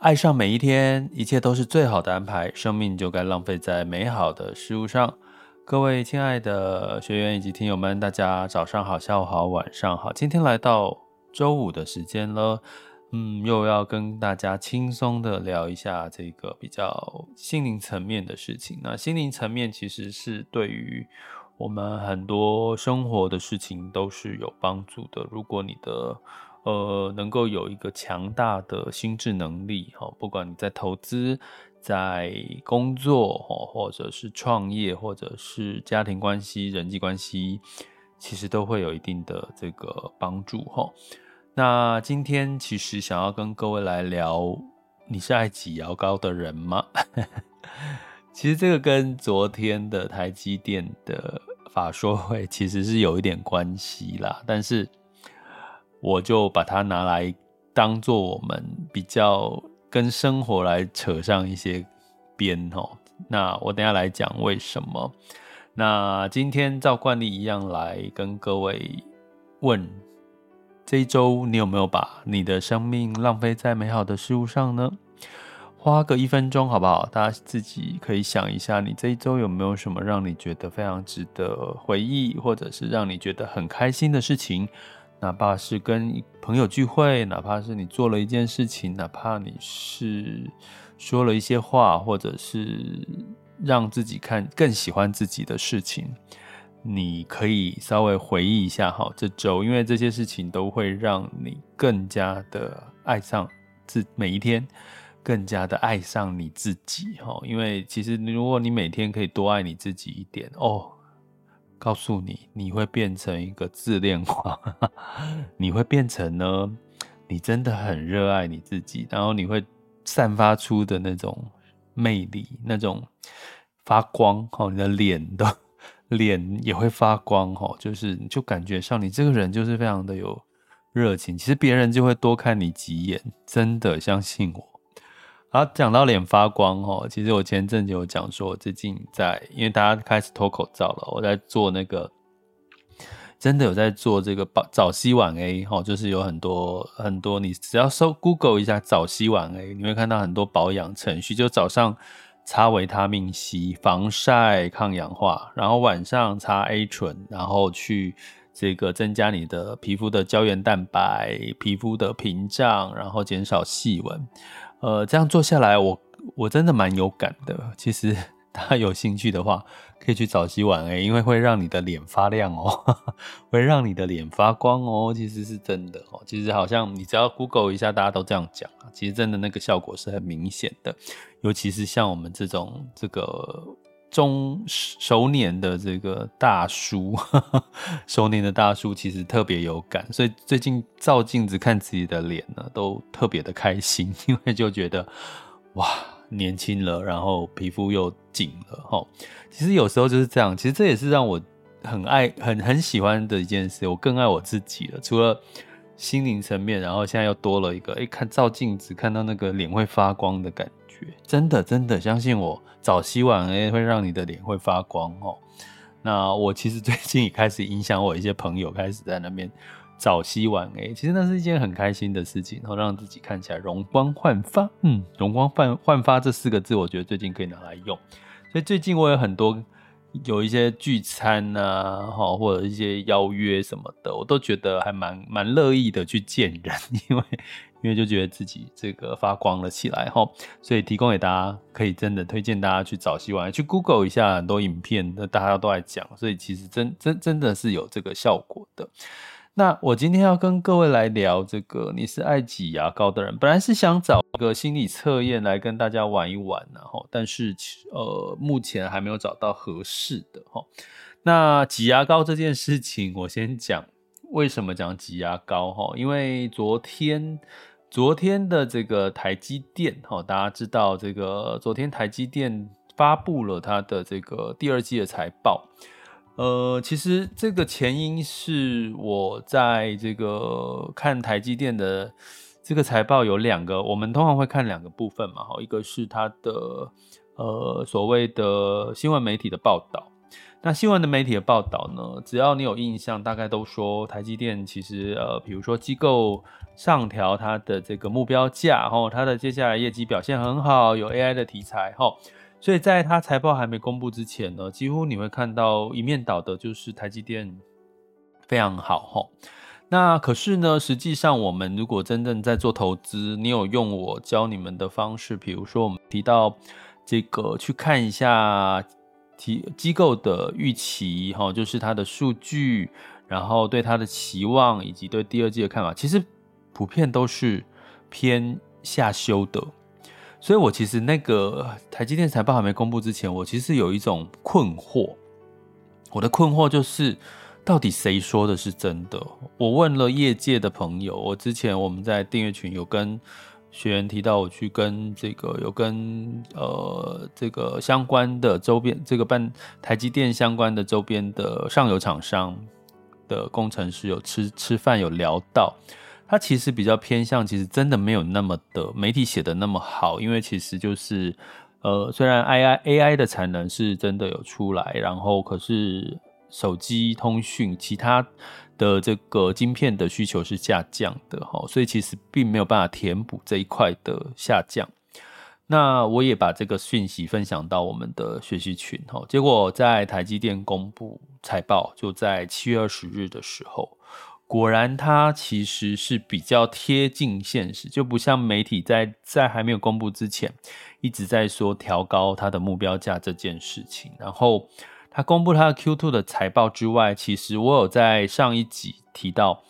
爱上每一天，一切都是最好的安排。生命就该浪费在美好的事物上。各位亲爱的学员以及听友们，大家早上好，下午好，晚上好。今天来到周五的时间了，嗯，又要跟大家轻松的聊一下这个比较心灵层面的事情。那心灵层面其实是对于我们很多生活的事情都是有帮助的。如果你的呃，能够有一个强大的心智能力，哈，不管你在投资、在工作，或者是创业，或者是家庭关系、人际关系，其实都会有一定的这个帮助，哈。那今天其实想要跟各位来聊，你是爱挤牙膏的人吗？其实这个跟昨天的台积电的法说会其实是有一点关系啦，但是。我就把它拿来当做我们比较跟生活来扯上一些边哦。那我等下来讲为什么。那今天照惯例一样来跟各位问：这一周你有没有把你的生命浪费在美好的事物上呢？花个一分钟好不好？大家自己可以想一下，你这一周有没有什么让你觉得非常值得回忆，或者是让你觉得很开心的事情？哪怕是跟朋友聚会，哪怕是你做了一件事情，哪怕你是说了一些话，或者是让自己看更喜欢自己的事情，你可以稍微回忆一下哈，这周，因为这些事情都会让你更加的爱上自每一天，更加的爱上你自己哈。因为其实如果你每天可以多爱你自己一点哦。告诉你，你会变成一个自恋狂，你会变成呢，你真的很热爱你自己，然后你会散发出的那种魅力，那种发光，你的脸的脸也会发光，就是你就感觉上你这个人就是非常的有热情，其实别人就会多看你几眼，真的相信我。好，讲到脸发光哦，其实我前阵子有讲说，我最近在，因为大家开始脱口罩了，我在做那个，真的有在做这个保早 C 晚 A 哈，就是有很多很多，你只要搜 Google 一下早 C 晚 A，你会看到很多保养程序，就早上擦维他命 C 防晒抗氧化，然后晚上擦 A 醇，然后去这个增加你的皮肤的胶原蛋白、皮肤的屏障，然后减少细纹。呃，这样做下来，我我真的蛮有感的。其实 大家有兴趣的话，可以去早烯晚 A，因为会让你的脸发亮哦，会让你的脸发光哦。其实是真的哦。其实好像你只要 Google 一下，大家都这样讲啊。其实真的那个效果是很明显的，尤其是像我们这种这个。中熟年的这个大叔，熟年的大叔其实特别有感，所以最近照镜子看自己的脸呢，都特别的开心，因为就觉得哇，年轻了，然后皮肤又紧了哈。其实有时候就是这样，其实这也是让我很爱、很很喜欢的一件事。我更爱我自己了，除了心灵层面，然后现在又多了一个，哎，看照镜子看到那个脸会发光的感觉。真的，真的相信我，早烯晚 A 会让你的脸会发光哦。那我其实最近也开始影响我一些朋友，开始在那边早烯晚 A，其实那是一件很开心的事情，然后让自己看起来容光焕发。嗯，容光焕焕发这四个字，我觉得最近可以拿来用。所以最近我有很多有一些聚餐啊，哈，或者一些邀约什么的，我都觉得还蛮蛮乐意的去见人，因为。因为就觉得自己这个发光了起来哈，所以提供给大家，可以真的推荐大家去早烯晚 A，去 Google 一下很多影片，那大家都在讲，所以其实真真真的是有这个效果的。那我今天要跟各位来聊这个，你是爱挤牙膏的人，本来是想找一个心理测验来跟大家玩一玩，然后但是呃目前还没有找到合适的哈。那挤牙膏这件事情，我先讲为什么讲挤牙膏哈，因为昨天。昨天的这个台积电，哈，大家知道这个昨天台积电发布了它的这个第二季的财报。呃，其实这个前因是我在这个看台积电的这个财报有两个，我们通常会看两个部分嘛，哈，一个是它的呃所谓的新闻媒体的报道。那新闻的媒体的报道呢，只要你有印象，大概都说台积电其实呃，比如说机构上调它的这个目标价，吼，它的接下来业绩表现很好，有 AI 的题材，吼，所以在它财报还没公布之前呢，几乎你会看到一面倒的就是台积电非常好，吼。那可是呢，实际上我们如果真正在做投资，你有用我教你们的方式，比如说我们提到这个去看一下。提机构的预期，哈，就是它的数据，然后对它的期望，以及对第二季的看法，其实普遍都是偏下修的。所以我其实那个台积电财报还没公布之前，我其实有一种困惑。我的困惑就是，到底谁说的是真的？我问了业界的朋友，我之前我们在订阅群有跟。学员提到我去跟这个有跟呃这个相关的周边这个办台积电相关的周边的上游厂商的工程师有吃吃饭有聊到，它其实比较偏向，其实真的没有那么的媒体写的那么好，因为其实就是呃虽然 AI AI 的产能是真的有出来，然后可是手机通讯其他。的这个晶片的需求是下降的哈，所以其实并没有办法填补这一块的下降。那我也把这个讯息分享到我们的学习群哈，结果在台积电公布财报，就在七月二十日的时候，果然它其实是比较贴近现实，就不像媒体在在还没有公布之前一直在说调高它的目标价这件事情，然后。它公布它的 Q2 的财报之外，其实我有在上一集提到，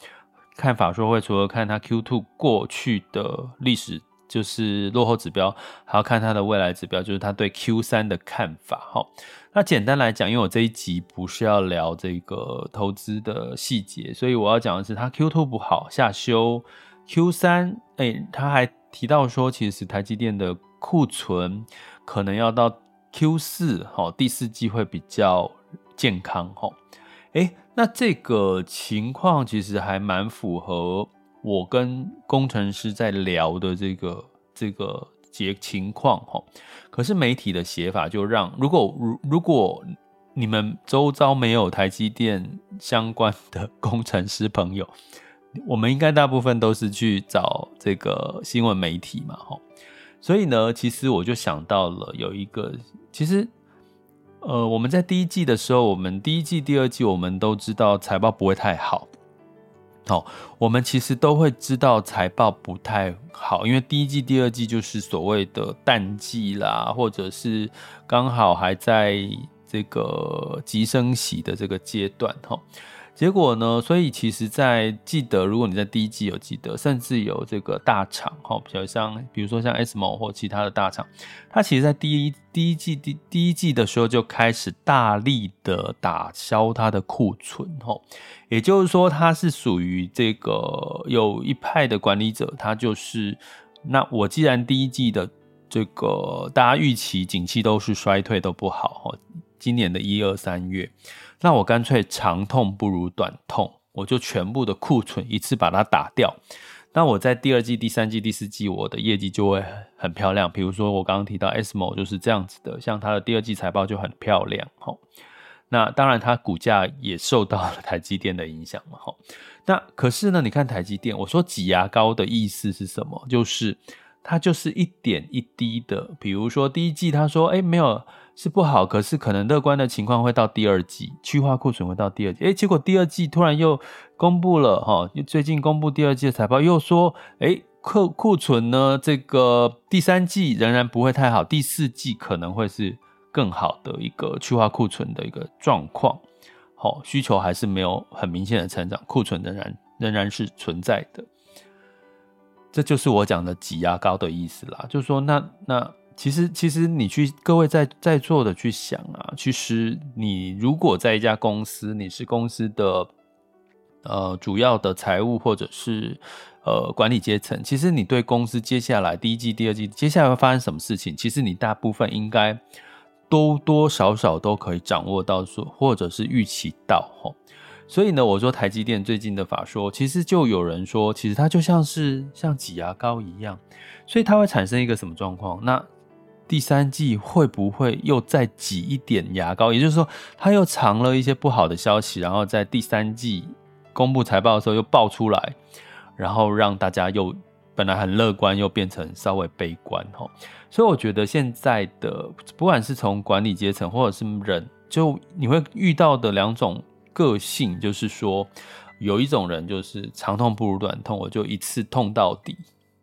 看法说会除了看它 Q2 过去的历史，就是落后指标，还要看它的未来指标，就是他对 Q3 的看法。哈，那简单来讲，因为我这一集不是要聊这个投资的细节，所以我要讲的是它 Q2 不好下修，Q3，哎，他还提到说，其实台积电的库存可能要到。Q 四哈，第四季会比较健康哈，诶，那这个情况其实还蛮符合我跟工程师在聊的这个这个节情况哈。可是媒体的写法就让，如果如如果你们周遭没有台积电相关的 工程师朋友，我们应该大部分都是去找这个新闻媒体嘛哈。所以呢，其实我就想到了有一个。其实，呃，我们在第一季的时候，我们第一季、第二季，我们都知道财报不会太好。好，我们其实都会知道财报不太好，因为第一季、第二季就是所谓的淡季啦，或者是刚好还在这个急升息的这个阶段，哈。结果呢？所以其实，在记得，如果你在第一季有记得，甚至有这个大厂哈，比较像，比如说像 ASML 或其他的大厂，它其实，在第一第一季第第一季的时候就开始大力的打消它的库存哈，也就是说，它是属于这个有一派的管理者，他就是，那我既然第一季的这个大家预期景气都是衰退都不好哈，今年的一二三月。那我干脆长痛不如短痛，我就全部的库存一次把它打掉。那我在第二季、第三季、第四季，我的业绩就会很漂亮。比如说我刚刚提到 ASML 就是这样子的，像它的第二季财报就很漂亮。吼，那当然它股价也受到了台积电的影响嘛。吼，那可是呢，你看台积电，我说挤牙膏的意思是什么？就是它就是一点一滴的。比如说第一季，他说，哎，没有。是不好，可是可能乐观的情况会到第二季，去化库存会到第二季。诶，结果第二季突然又公布了哈，最近公布第二季的财报又说，诶，库库存呢，这个第三季仍然不会太好，第四季可能会是更好的一个去化库存的一个状况。好，需求还是没有很明显的成长，库存仍然仍然是存在的。这就是我讲的挤牙膏的意思啦，就是说那那。其实，其实你去各位在在座的去想啊，其实你如果在一家公司，你是公司的呃主要的财务或者是呃管理阶层，其实你对公司接下来第一季、第二季接下来会发生什么事情，其实你大部分应该多多少少都可以掌握到说，或者是预期到。所以呢，我说台积电最近的法说，其实就有人说，其实它就像是像挤牙膏一样，所以它会产生一个什么状况？那第三季会不会又再挤一点牙膏？也就是说，他又藏了一些不好的消息，然后在第三季公布财报的时候又爆出来，然后让大家又本来很乐观，又变成稍微悲观哦。所以我觉得现在的不管是从管理阶层或者是人，就你会遇到的两种。个性就是说，有一种人就是长痛不如短痛，我就一次痛到底，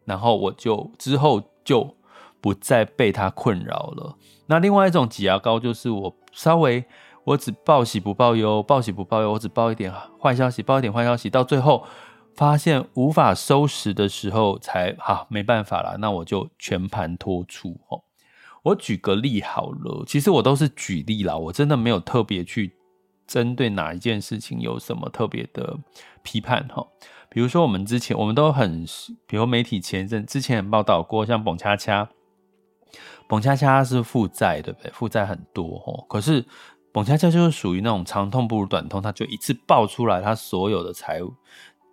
然后我就之后就不再被它困扰了。那另外一种挤牙膏就是我稍微我只报喜不报忧，报喜不报忧，我只报一点坏消息，报一点坏消息，到最后发现无法收拾的时候才，才啊没办法了，那我就全盘托出哦。我举个例好了，其实我都是举例啦，我真的没有特别去。针对哪一件事情有什么特别的批判哈？比如说我们之前我们都很，比如媒体前阵之前报道过，像澎恰恰，蹦恰恰是负债对不对？负债很多哦。可是蹦恰恰就是属于那种长痛不如短痛，他就一次爆出来他所有的财务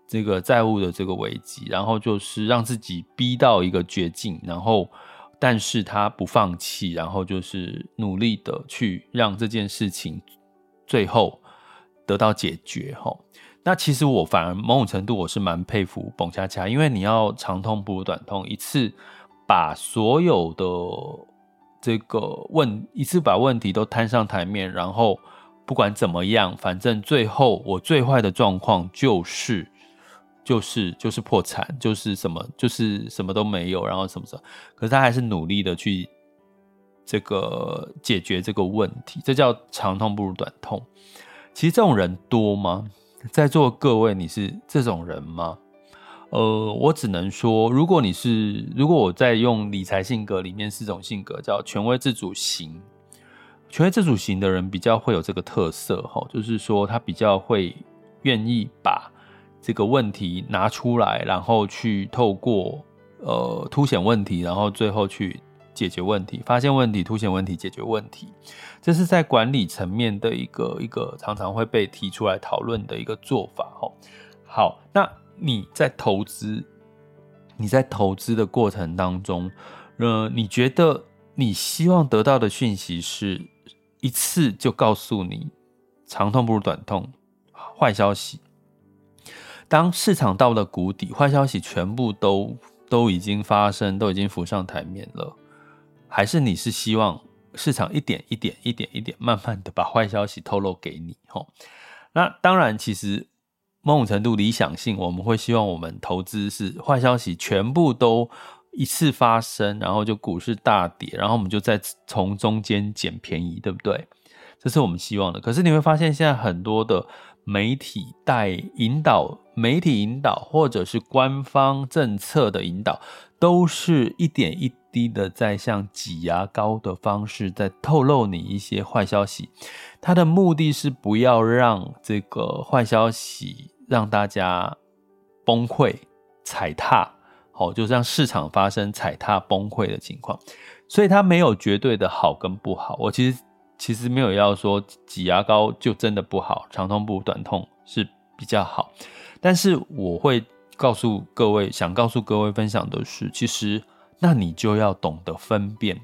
这个债务的这个危机，然后就是让自己逼到一个绝境，然后但是他不放弃，然后就是努力的去让这件事情。最后得到解决齁，那其实我反而某种程度我是蛮佩服蹦恰恰，因为你要长痛不如短痛，一次把所有的这个问一次把问题都摊上台面，然后不管怎么样，反正最后我最坏的状况就是就是就是破产，就是什么就是什么都没有，然后什么什么，可是他还是努力的去。这个解决这个问题，这叫长痛不如短痛。其实这种人多吗？在座各位，你是这种人吗？呃，我只能说，如果你是，如果我在用理财性格里面四种性格，叫权威自主型。权威自主型的人比较会有这个特色，哈，就是说他比较会愿意把这个问题拿出来，然后去透过呃凸显问题，然后最后去。解决问题，发现问题，凸显问题，解决问题，这是在管理层面的一个一个常常会被提出来讨论的一个做法。好，那你在投资，你在投资的过程当中，呃，你觉得你希望得到的讯息是一次就告诉你长痛不如短痛，坏消息。当市场到了谷底，坏消息全部都都已经发生，都已经浮上台面了。还是你是希望市场一点一点、一点一点、慢慢的把坏消息透露给你？吼，那当然，其实某种程度理想性，我们会希望我们投资是坏消息全部都一次发生，然后就股市大跌，然后我们就再从中间捡便宜，对不对？这是我们希望的。可是你会发现，现在很多的媒体带引导、媒体引导，或者是官方政策的引导，都是一点一。滴的在像挤牙膏的方式在透露你一些坏消息，它的目的是不要让这个坏消息让大家崩溃踩踏，好，就让市场发生踩踏崩溃的情况。所以它没有绝对的好跟不好。我其实其实没有要说挤牙膏就真的不好，长痛不如短痛是比较好。但是我会告诉各位，想告诉各位分享的是，其实。那你就要懂得分辨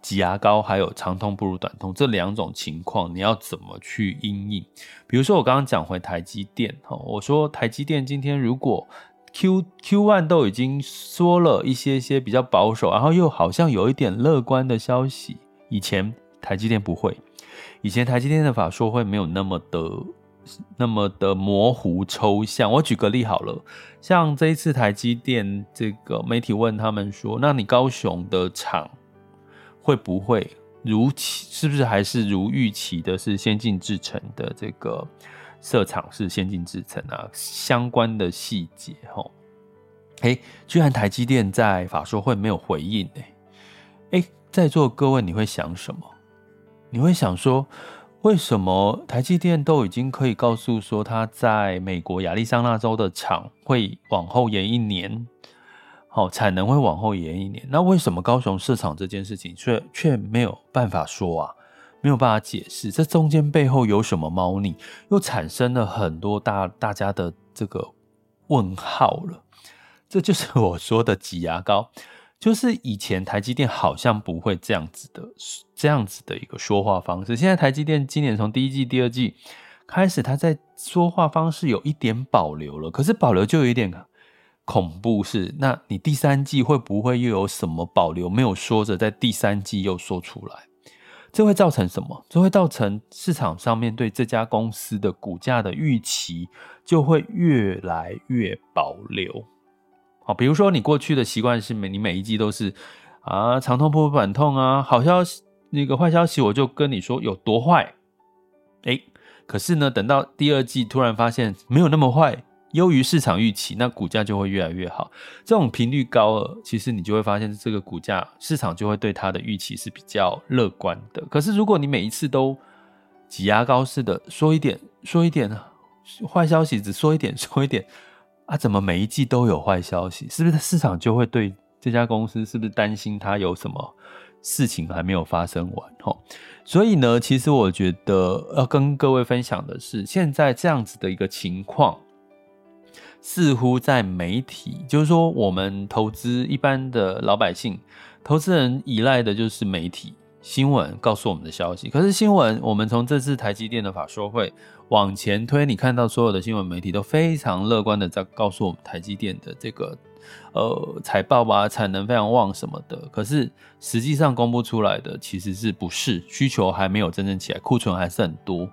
挤牙膏还有长痛不如短痛这两种情况，你要怎么去因应？比如说我刚刚讲回台积电哈，我说台积电今天如果 Q Q one 都已经说了一些些比较保守，然后又好像有一点乐观的消息，以前台积电不会，以前台积电的法说会没有那么的。那么的模糊抽象，我举个例好了，像这一次台积电这个媒体问他们说，那你高雄的厂会不会如期？是不是还是如预期的？是先进制程的这个设厂是先进制程啊？相关的细节哈，哎，居然台积电在法说会没有回应哎，哎，在座各位你会想什么？你会想说？为什么台积电都已经可以告诉说，他在美国亚利桑那州的厂会往后延一年？好，产能会往后延一年。那为什么高雄设厂这件事情却却没有办法说啊？没有办法解释，这中间背后有什么猫腻？又产生了很多大大家的这个问号了。这就是我说的挤牙膏，就是以前台积电好像不会这样子的，这样子的一个说话方式。现在台积电今年从第一季、第二季开始，它在说话方式有一点保留了，可是保留就有一点。恐怖是，那你第三季会不会又有什么保留没有说着，在第三季又说出来？这会造成什么？这会造成市场上面对这家公司的股价的预期就会越来越保留。好，比如说你过去的习惯是每你每一季都是啊长痛不如短痛啊，好消息那个坏消息我就跟你说有多坏，诶，可是呢，等到第二季突然发现没有那么坏。优于市场预期，那股价就会越来越好。这种频率高了，其实你就会发现这个股价市场就会对它的预期是比较乐观的。可是如果你每一次都挤牙膏似的说一点说一点坏消息，只说一点说一点啊，怎么每一季都有坏消息？是不是市场就会对这家公司是不是担心它有什么事情还没有发生完？吼，所以呢，其实我觉得要跟各位分享的是，现在这样子的一个情况。似乎在媒体，就是说，我们投资一般的老百姓、投资人依赖的就是媒体新闻告诉我们的消息。可是新闻，我们从这次台积电的法说会往前推，你看到所有的新闻媒体都非常乐观的在告诉我们台积电的这个呃财报啊，产能非常旺什么的。可是实际上公布出来的其实是不是需求还没有真正起来，库存还是很多。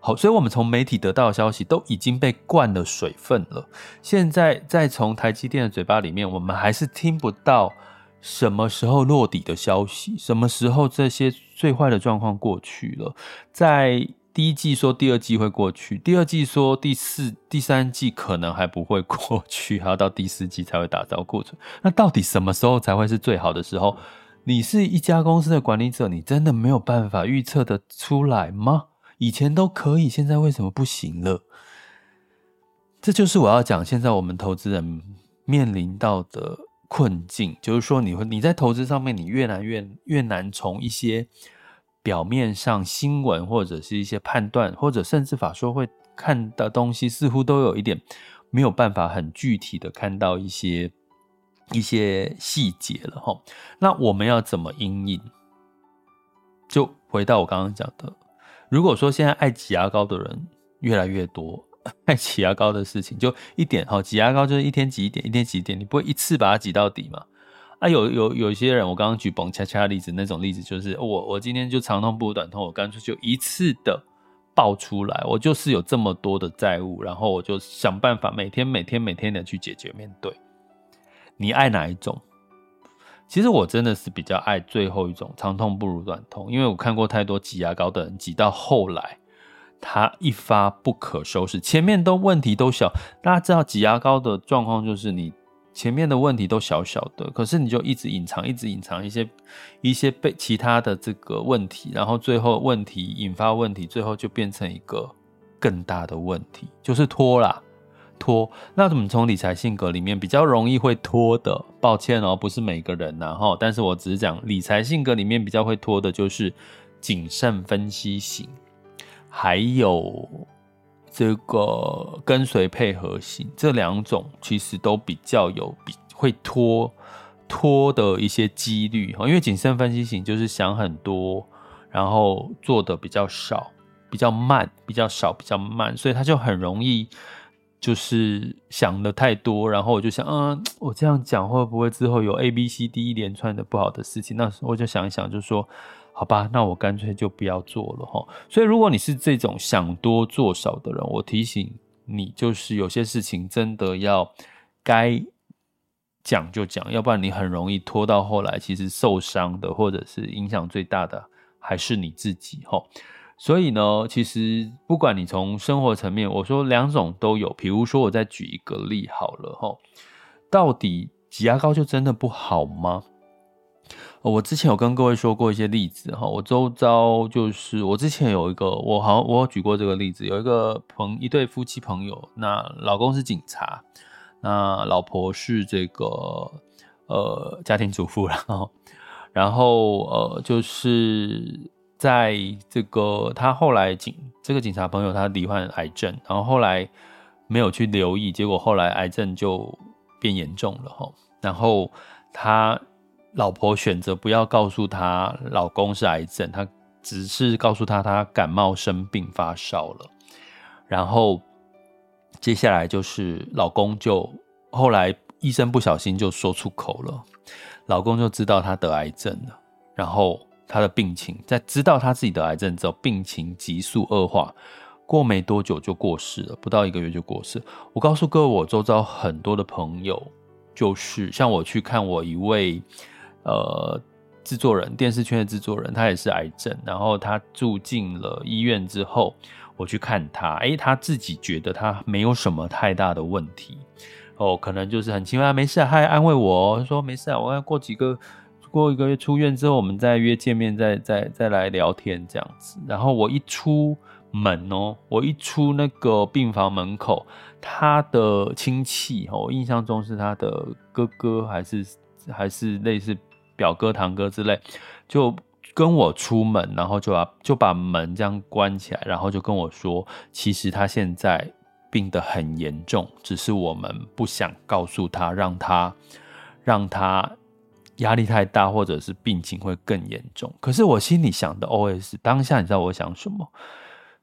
好，所以我们从媒体得到的消息都已经被灌了水分了。现在再从台积电的嘴巴里面，我们还是听不到什么时候落底的消息，什么时候这些最坏的状况过去了。在第一季说第二季会过去，第二季说第四、第三季可能还不会过去，还要到第四季才会打造库存。那到底什么时候才会是最好的时候？你是一家公司的管理者，你真的没有办法预测得出来吗？以前都可以，现在为什么不行了？这就是我要讲，现在我们投资人面临到的困境，就是说，你会你在投资上面，你越难越越难从一些表面上新闻或者是一些判断，或者甚至法说会看的东西，似乎都有一点没有办法很具体的看到一些一些细节了哈。那我们要怎么因应？就回到我刚刚讲的。如果说现在爱挤牙膏的人越来越多，爱挤牙膏的事情就一点哈，挤牙膏就是一天挤一点，一天挤一点，你不会一次把它挤到底嘛？啊，有有有些人，我刚刚举蹦恰恰的例子，那种例子就是我我今天就长痛不如短痛，我干脆就一次的爆出来，我就是有这么多的债务，然后我就想办法每天每天每天的去解决面对。你爱哪一种？其实我真的是比较爱最后一种，长痛不如短痛，因为我看过太多挤牙膏的人，挤到后来他一发不可收拾，前面都问题都小。大家知道挤牙膏的状况就是你前面的问题都小小的，可是你就一直隐藏，一直隐藏一些一些被其他的这个问题，然后最后问题引发问题，最后就变成一个更大的问题，就是拖啦。拖，那怎么从理财性格里面比较容易会拖的？抱歉哦，不是每个人呐哈，但是我只是讲理财性格里面比较会拖的，就是谨慎分析型，还有这个跟随配合型，这两种其实都比较有比会拖拖的一些几率哈，因为谨慎分析型就是想很多，然后做的比较少，比较慢，比较少，比较慢，所以他就很容易。就是想的太多，然后我就想，嗯，我这样讲会不会之后有 A、B、C、D 一连串的不好的事情？那我就想一想，就说，好吧，那我干脆就不要做了哈。所以，如果你是这种想多做少的人，我提醒你，就是有些事情真的要该讲就讲，要不然你很容易拖到后来，其实受伤的或者是影响最大的还是你自己哈。所以呢，其实不管你从生活层面，我说两种都有。比如说，我再举一个例好了哈，到底挤牙膏就真的不好吗？我之前有跟各位说过一些例子哈，我周遭就是我之前有一个，我好像我有举过这个例子，有一个朋一对夫妻朋友，那老公是警察，那老婆是这个呃家庭主妇，然后然后呃就是在这个他后来警这个警察朋友他罹患癌症，然后后来没有去留意，结果后来癌症就变严重了哈，然后他。老婆选择不要告诉他老公是癌症，他只是告诉他他感冒生病发烧了，然后接下来就是老公就后来医生不小心就说出口了，老公就知道他得癌症了，然后他的病情在知道他自己得癌症之后，病情急速恶化，过没多久就过世了，不到一个月就过世。我告诉各位，我周遭很多的朋友，就是像我去看我一位。呃，制作人，电视圈的制作人，他也是癌症，然后他住进了医院之后，我去看他，哎，他自己觉得他没有什么太大的问题，哦，可能就是很轻啊，没事啊，他还安慰我说没事啊，我要过几个过一个月出院之后，我们再约见面，再再再来聊天这样子。然后我一出门哦，我一出那个病房门口，他的亲戚哦，我印象中是他的哥哥还是还是类似。表哥、堂哥之类，就跟我出门，然后就把就把门这样关起来，然后就跟我说，其实他现在病得很严重，只是我们不想告诉他，让他让他压力太大，或者是病情会更严重。可是我心里想的 OS，当下你知道我想什么？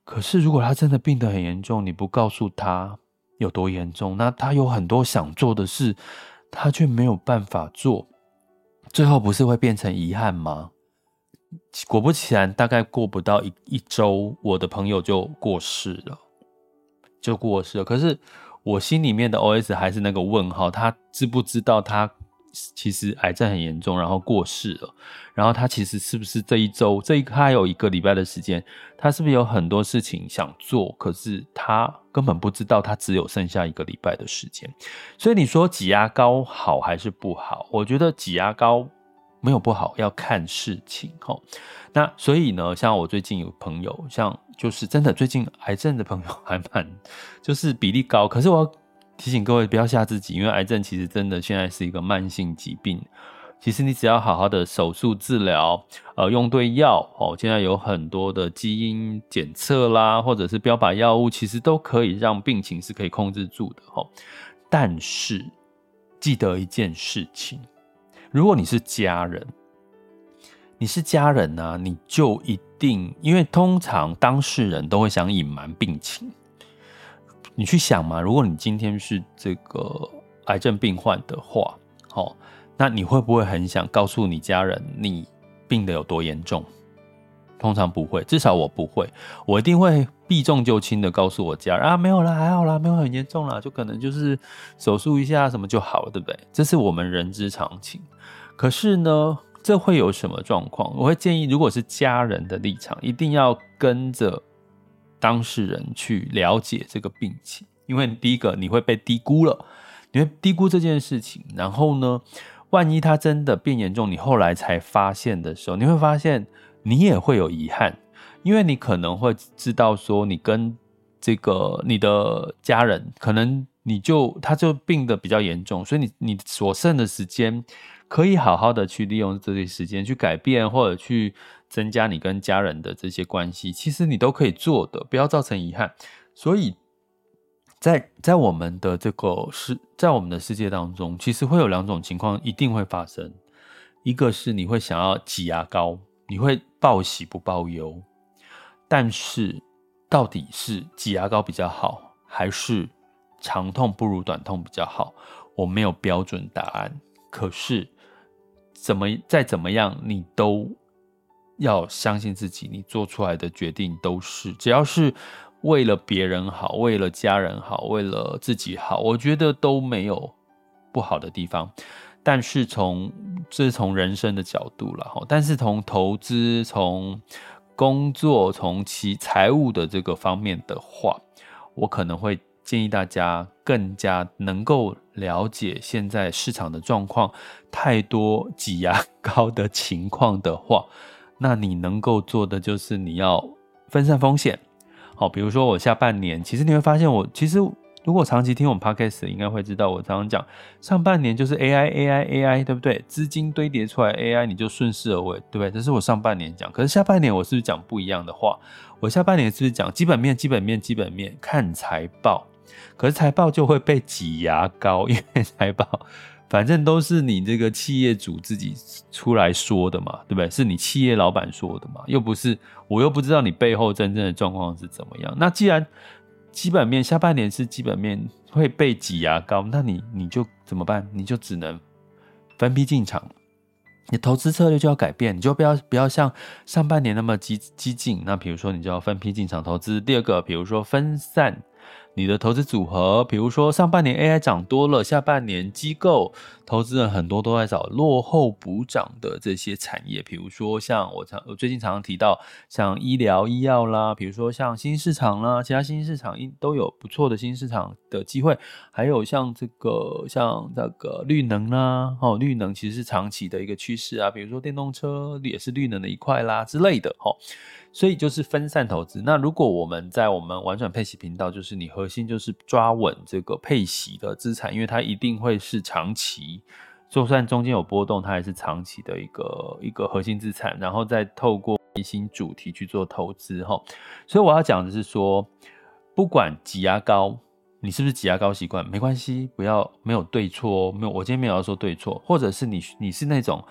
可是如果他真的病得很严重，你不告诉他有多严重，那他有很多想做的事，他却没有办法做。最后不是会变成遗憾吗？果不其然，大概过不到一一周，我的朋友就过世了，就过世了。可是我心里面的 OS 还是那个问号，他知不知道他其实癌症很严重，然后过世了？然后他其实是不是这一周，这一他有一个礼拜的时间，他是不是有很多事情想做？可是他根本不知道，他只有剩下一个礼拜的时间。所以你说挤牙膏好还是不好？我觉得挤牙膏没有不好，要看事情。那所以呢，像我最近有朋友，像就是真的最近癌症的朋友还蛮就是比例高。可是我提醒各位不要吓自己，因为癌症其实真的现在是一个慢性疾病。其实你只要好好的手术治疗，呃，用对药哦，现在有很多的基因检测啦，或者是标靶药物，其实都可以让病情是可以控制住的哦。但是记得一件事情，如果你是家人，你是家人呢，你就一定，因为通常当事人都会想隐瞒病情。你去想嘛，如果你今天是这个癌症病患的话，哦。那你会不会很想告诉你家人你病得有多严重？通常不会，至少我不会，我一定会避重就轻的告诉我家人啊，没有啦，还好啦，没有很严重啦，就可能就是手术一下什么就好了，对不对？这是我们人之常情。可是呢，这会有什么状况？我会建议，如果是家人的立场，一定要跟着当事人去了解这个病情，因为第一个你会被低估了，你会低估这件事情，然后呢，万一他真的变严重，你后来才发现的时候，你会发现你也会有遗憾，因为你可能会知道说，你跟这个你的家人，可能你就他就病得比较严重，所以你你所剩的时间可以好好的去利用这些时间去改变或者去增加你跟家人的这些关系，其实你都可以做的，不要造成遗憾，所以。在在我们的这个世，在我们的世界当中，其实会有两种情况一定会发生。一个是你会想要挤牙膏，你会报喜不报忧。但是到底是挤牙膏比较好，还是长痛不如短痛比较好？我没有标准答案。可是怎么再怎么样，你都要相信自己，你做出来的决定都是，只要是。为了别人好，为了家人好，为了自己好，我觉得都没有不好的地方。但是从这是从人生的角度了哈，但是从投资、从工作、从其财务的这个方面的话，我可能会建议大家更加能够了解现在市场的状况，太多挤牙膏的情况的话，那你能够做的就是你要分散风险。好，比如说我下半年，其实你会发现我其实。如果长期听我们 podcast，应该会知道我常常讲，上半年就是 AI AI AI，对不对？资金堆叠出来 AI，你就顺势而为，对不对？这是我上半年讲。可是下半年我是不是讲不一样的话？我下半年是不是讲基本面、基本面、基本面，看财报？可是财报就会被挤牙膏，因为财报反正都是你这个企业主自己出来说的嘛，对不对？是你企业老板说的嘛，又不是我又不知道你背后真正的状况是怎么样。那既然基本面下半年是基本面会被挤牙膏，那你你就怎么办？你就只能分批进场，你投资策略就要改变，你就不要不要像上半年那么激激进。那比如说，你就要分批进场投资。第二个，比如说分散。你的投资组合，比如说上半年 AI 涨多了，下半年机构投资人很多都在找落后补涨的这些产业，比如说像我常我最近常常提到像医疗医药啦，比如说像新市场啦，其他新兴市场都有不错的新市场的机会，还有像这个像这个绿能啦，哦，绿能其实是长期的一个趋势啊，比如说电动车也是绿能的一块啦之类的，哦。所以就是分散投资。那如果我们在我们玩转配息频道，就是你核心就是抓稳这个配息的资产，因为它一定会是长期，就算中间有波动，它还是长期的一个一个核心资产。然后再透过一新主题去做投资哈。所以我要讲的是说，不管挤牙膏，你是不是挤牙膏习惯，没关系，不要没有对错哦，没有，我今天没有要说对错，或者是你你是那种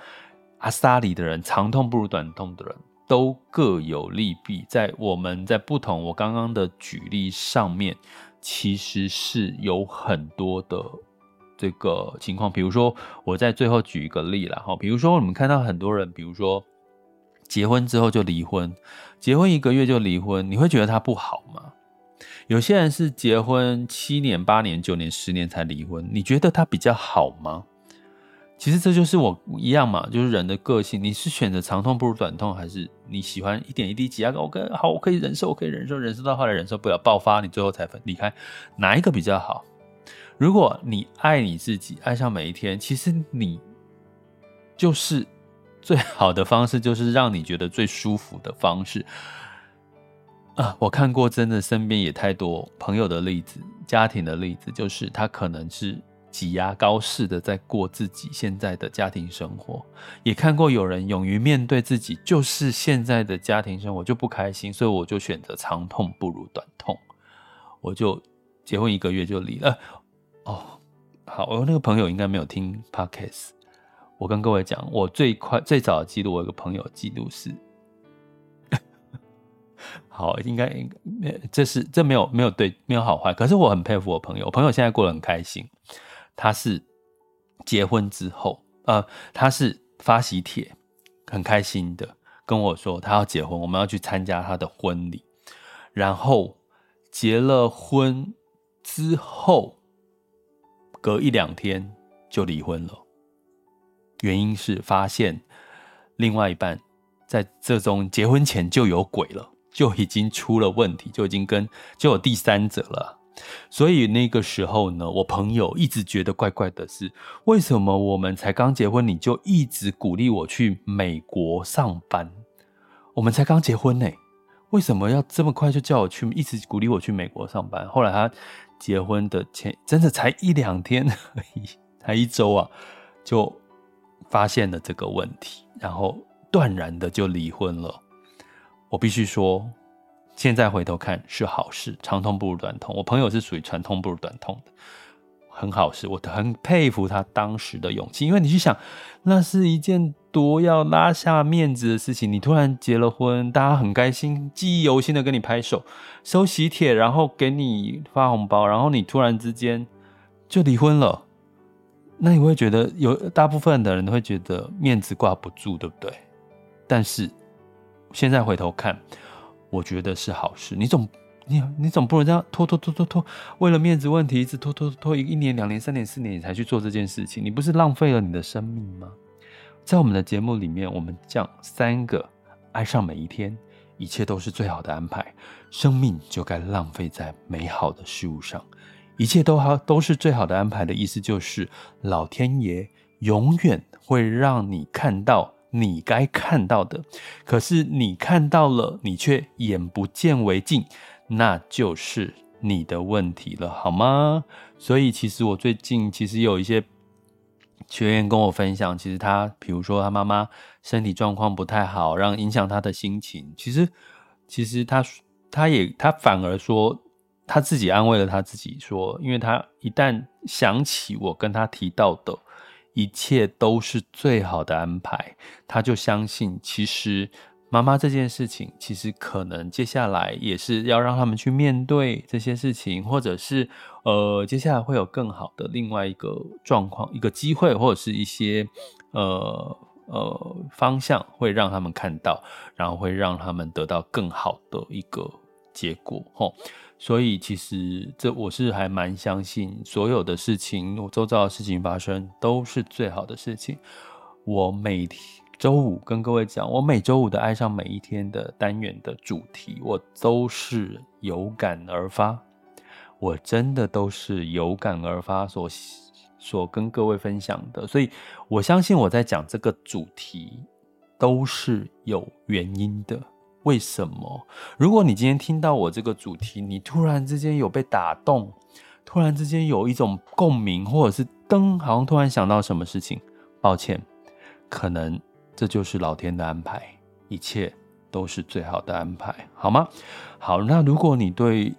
阿萨里的人，长痛不如短痛的人。都各有利弊，在我们在不同我刚刚的举例上面，其实是有很多的这个情况。比如说，我在最后举一个例了哈，比如说我们看到很多人，比如说结婚之后就离婚，结婚一个月就离婚，你会觉得他不好吗？有些人是结婚七年、八年、九年、十年才离婚，你觉得他比较好吗？其实这就是我一样嘛，就是人的个性。你是选择长痛不如短痛，还是你喜欢一点一滴挤压？OK，好，我可以忍受，我可以忍受，忍受到后来忍受不了爆发，你最后才分离开，哪一个比较好？如果你爱你自己，爱上每一天，其实你就是最好的方式，就是让你觉得最舒服的方式啊！我看过，真的身边也太多朋友的例子，家庭的例子，就是他可能是。挤牙膏似的在过自己现在的家庭生活，也看过有人勇于面对自己，就是现在的家庭生活就不开心，所以我就选择长痛不如短痛，我就结婚一个月就离了。哦，好，我那个朋友应该没有听 Podcast。我跟各位讲，我最快最早的记录，我有个朋友记录是，好，应该应该这是这没有没有对没有好坏，可是我很佩服我朋友，我朋友现在过得很开心。他是结婚之后，呃，他是发喜帖，很开心的跟我说他要结婚，我们要去参加他的婚礼。然后结了婚之后，隔一两天就离婚了，原因是发现另外一半在这种结婚前就有鬼了，就已经出了问题，就已经跟就有第三者了。所以那个时候呢，我朋友一直觉得怪怪的是，为什么我们才刚结婚，你就一直鼓励我去美国上班？我们才刚结婚呢，为什么要这么快就叫我去，一直鼓励我去美国上班？后来他结婚的前，真的才一两天而已，才一周啊，就发现了这个问题，然后断然的就离婚了。我必须说。现在回头看是好事，长痛不如短痛。我朋友是属于长痛不如短痛的，很好事。我很佩服他当时的勇气，因为你去想，那是一件多要拉下面子的事情。你突然结了婚，大家很开心，记忆犹新的跟你拍手、收喜帖，然后给你发红包，然后你突然之间就离婚了，那你会觉得有大部分的人都会觉得面子挂不住，对不对？但是现在回头看。我觉得是好事，你总你你总不能这样拖拖拖拖拖，为了面子问题一直拖拖拖一年两年三年四年你才去做这件事情，你不是浪费了你的生命吗？在我们的节目里面，我们讲三个爱上每一天，一切都是最好的安排，生命就该浪费在美好的事物上。一切都好，都是最好的安排的意思，就是老天爷永远会让你看到你该看到的。可是你看到了，你却眼不见为净，那就是你的问题了，好吗？所以，其实我最近其实有一些学员跟我分享，其实他，比如说他妈妈身体状况不太好，让影响他的心情。其实，其实他他也他反而说。他自己安慰了他自己，说：“因为他一旦想起我跟他提到的一切都是最好的安排，他就相信，其实妈妈这件事情，其实可能接下来也是要让他们去面对这些事情，或者是呃，接下来会有更好的另外一个状况、一个机会，或者是一些呃呃方向，会让他们看到，然后会让他们得到更好的一个结果，吼。”所以，其实这我是还蛮相信，所有的事情，我周遭的事情发生都是最好的事情。我每周五跟各位讲，我每周五的爱上每一天的单元的主题，我都是有感而发，我真的都是有感而发所所跟各位分享的。所以我相信我在讲这个主题都是有原因的。为什么？如果你今天听到我这个主题，你突然之间有被打动，突然之间有一种共鸣，或者是灯好像突然想到什么事情，抱歉，可能这就是老天的安排，一切都是最好的安排，好吗？好，那如果你对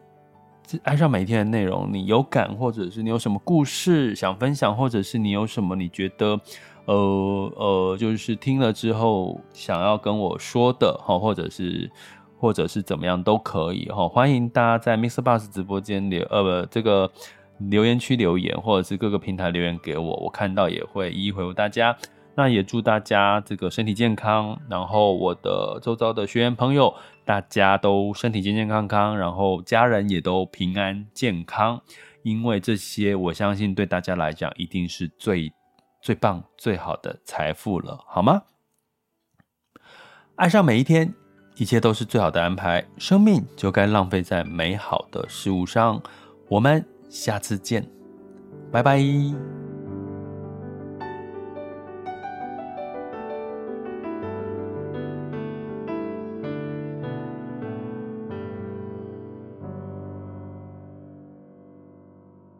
爱上每一天的内容你有感，或者是你有什么故事想分享，或者是你有什么你觉得。呃呃，就是听了之后想要跟我说的哈，或者是或者是怎么样都可以哈，欢迎大家在 Mr. Boss 直播间留呃不这个留言区留言，或者是各个平台留言给我，我看到也会一一回复大家。那也祝大家这个身体健康，然后我的周遭的学员朋友大家都身体健健康康，然后家人也都平安健康，因为这些我相信对大家来讲一定是最。最棒、最好的财富了，好吗？爱上每一天，一切都是最好的安排。生命就该浪费在美好的事物上。我们下次见，拜拜。